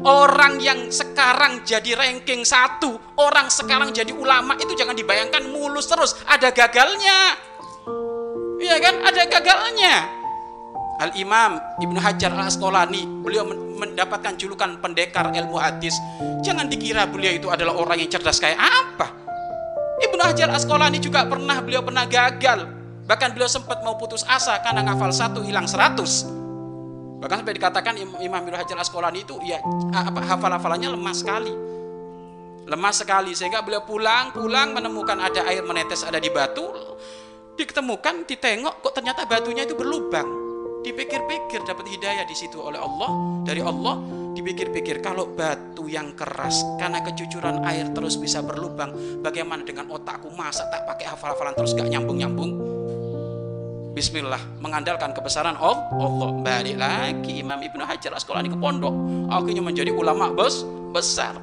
Orang yang sekarang jadi ranking satu, orang sekarang jadi ulama itu jangan dibayangkan mulus terus, ada gagalnya. Iya kan? Ada gagalnya. Al Imam Ibnu Hajar Al Asqalani beliau mendapatkan julukan pendekar ilmu hadis. Jangan dikira beliau itu adalah orang yang cerdas kayak apa. Ibnu Hajar Al Asqalani juga pernah beliau pernah gagal. Bahkan beliau sempat mau putus asa karena ngafal satu hilang seratus Bahkan sampai dikatakan Imam Ibnu Hajar Asqalani itu ya apa hafal-hafalannya lemah sekali. Lemah sekali sehingga beliau pulang-pulang menemukan ada air menetes ada di batu. Ditemukan, ditengok kok ternyata batunya itu berlubang. Dipikir-pikir dapat hidayah di situ oleh Allah, dari Allah dipikir-pikir kalau batu yang keras karena kejujuran air terus bisa berlubang, bagaimana dengan otakku masa tak pakai hafal-hafalan terus gak nyambung-nyambung? Bismillah mengandalkan kebesaran Allah. Balik lagi. Imam Ibnu Hajar Asqalani ke pondok. Akhirnya menjadi ulama bes besar.